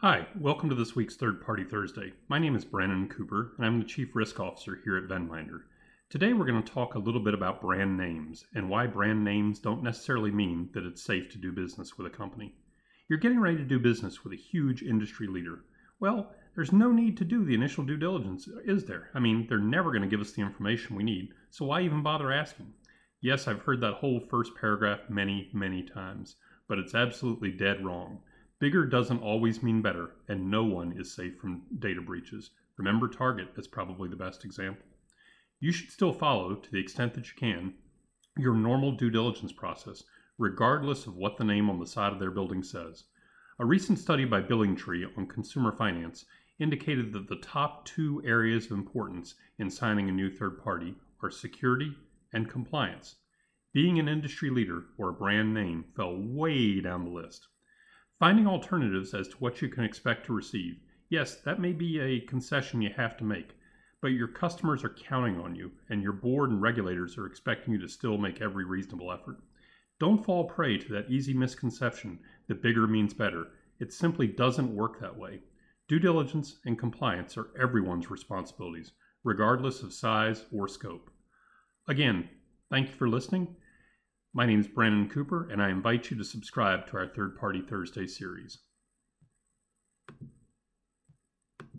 Hi, welcome to this week's Third Party Thursday. My name is Brandon Cooper, and I'm the Chief Risk Officer here at Venminder. Today, we're going to talk a little bit about brand names and why brand names don't necessarily mean that it's safe to do business with a company. You're getting ready to do business with a huge industry leader. Well, there's no need to do the initial due diligence, is there? I mean, they're never going to give us the information we need, so why even bother asking? Yes, I've heard that whole first paragraph many, many times, but it's absolutely dead wrong. Bigger doesn't always mean better, and no one is safe from data breaches. Remember Target as probably the best example. You should still follow, to the extent that you can, your normal due diligence process, regardless of what the name on the side of their building says. A recent study by BillingTree on consumer finance indicated that the top two areas of importance in signing a new third party are security and compliance. Being an industry leader or a brand name fell way down the list. Finding alternatives as to what you can expect to receive. Yes, that may be a concession you have to make, but your customers are counting on you, and your board and regulators are expecting you to still make every reasonable effort. Don't fall prey to that easy misconception that bigger means better. It simply doesn't work that way. Due diligence and compliance are everyone's responsibilities, regardless of size or scope. Again, thank you for listening. My name is Brandon Cooper, and I invite you to subscribe to our Third Party Thursday series.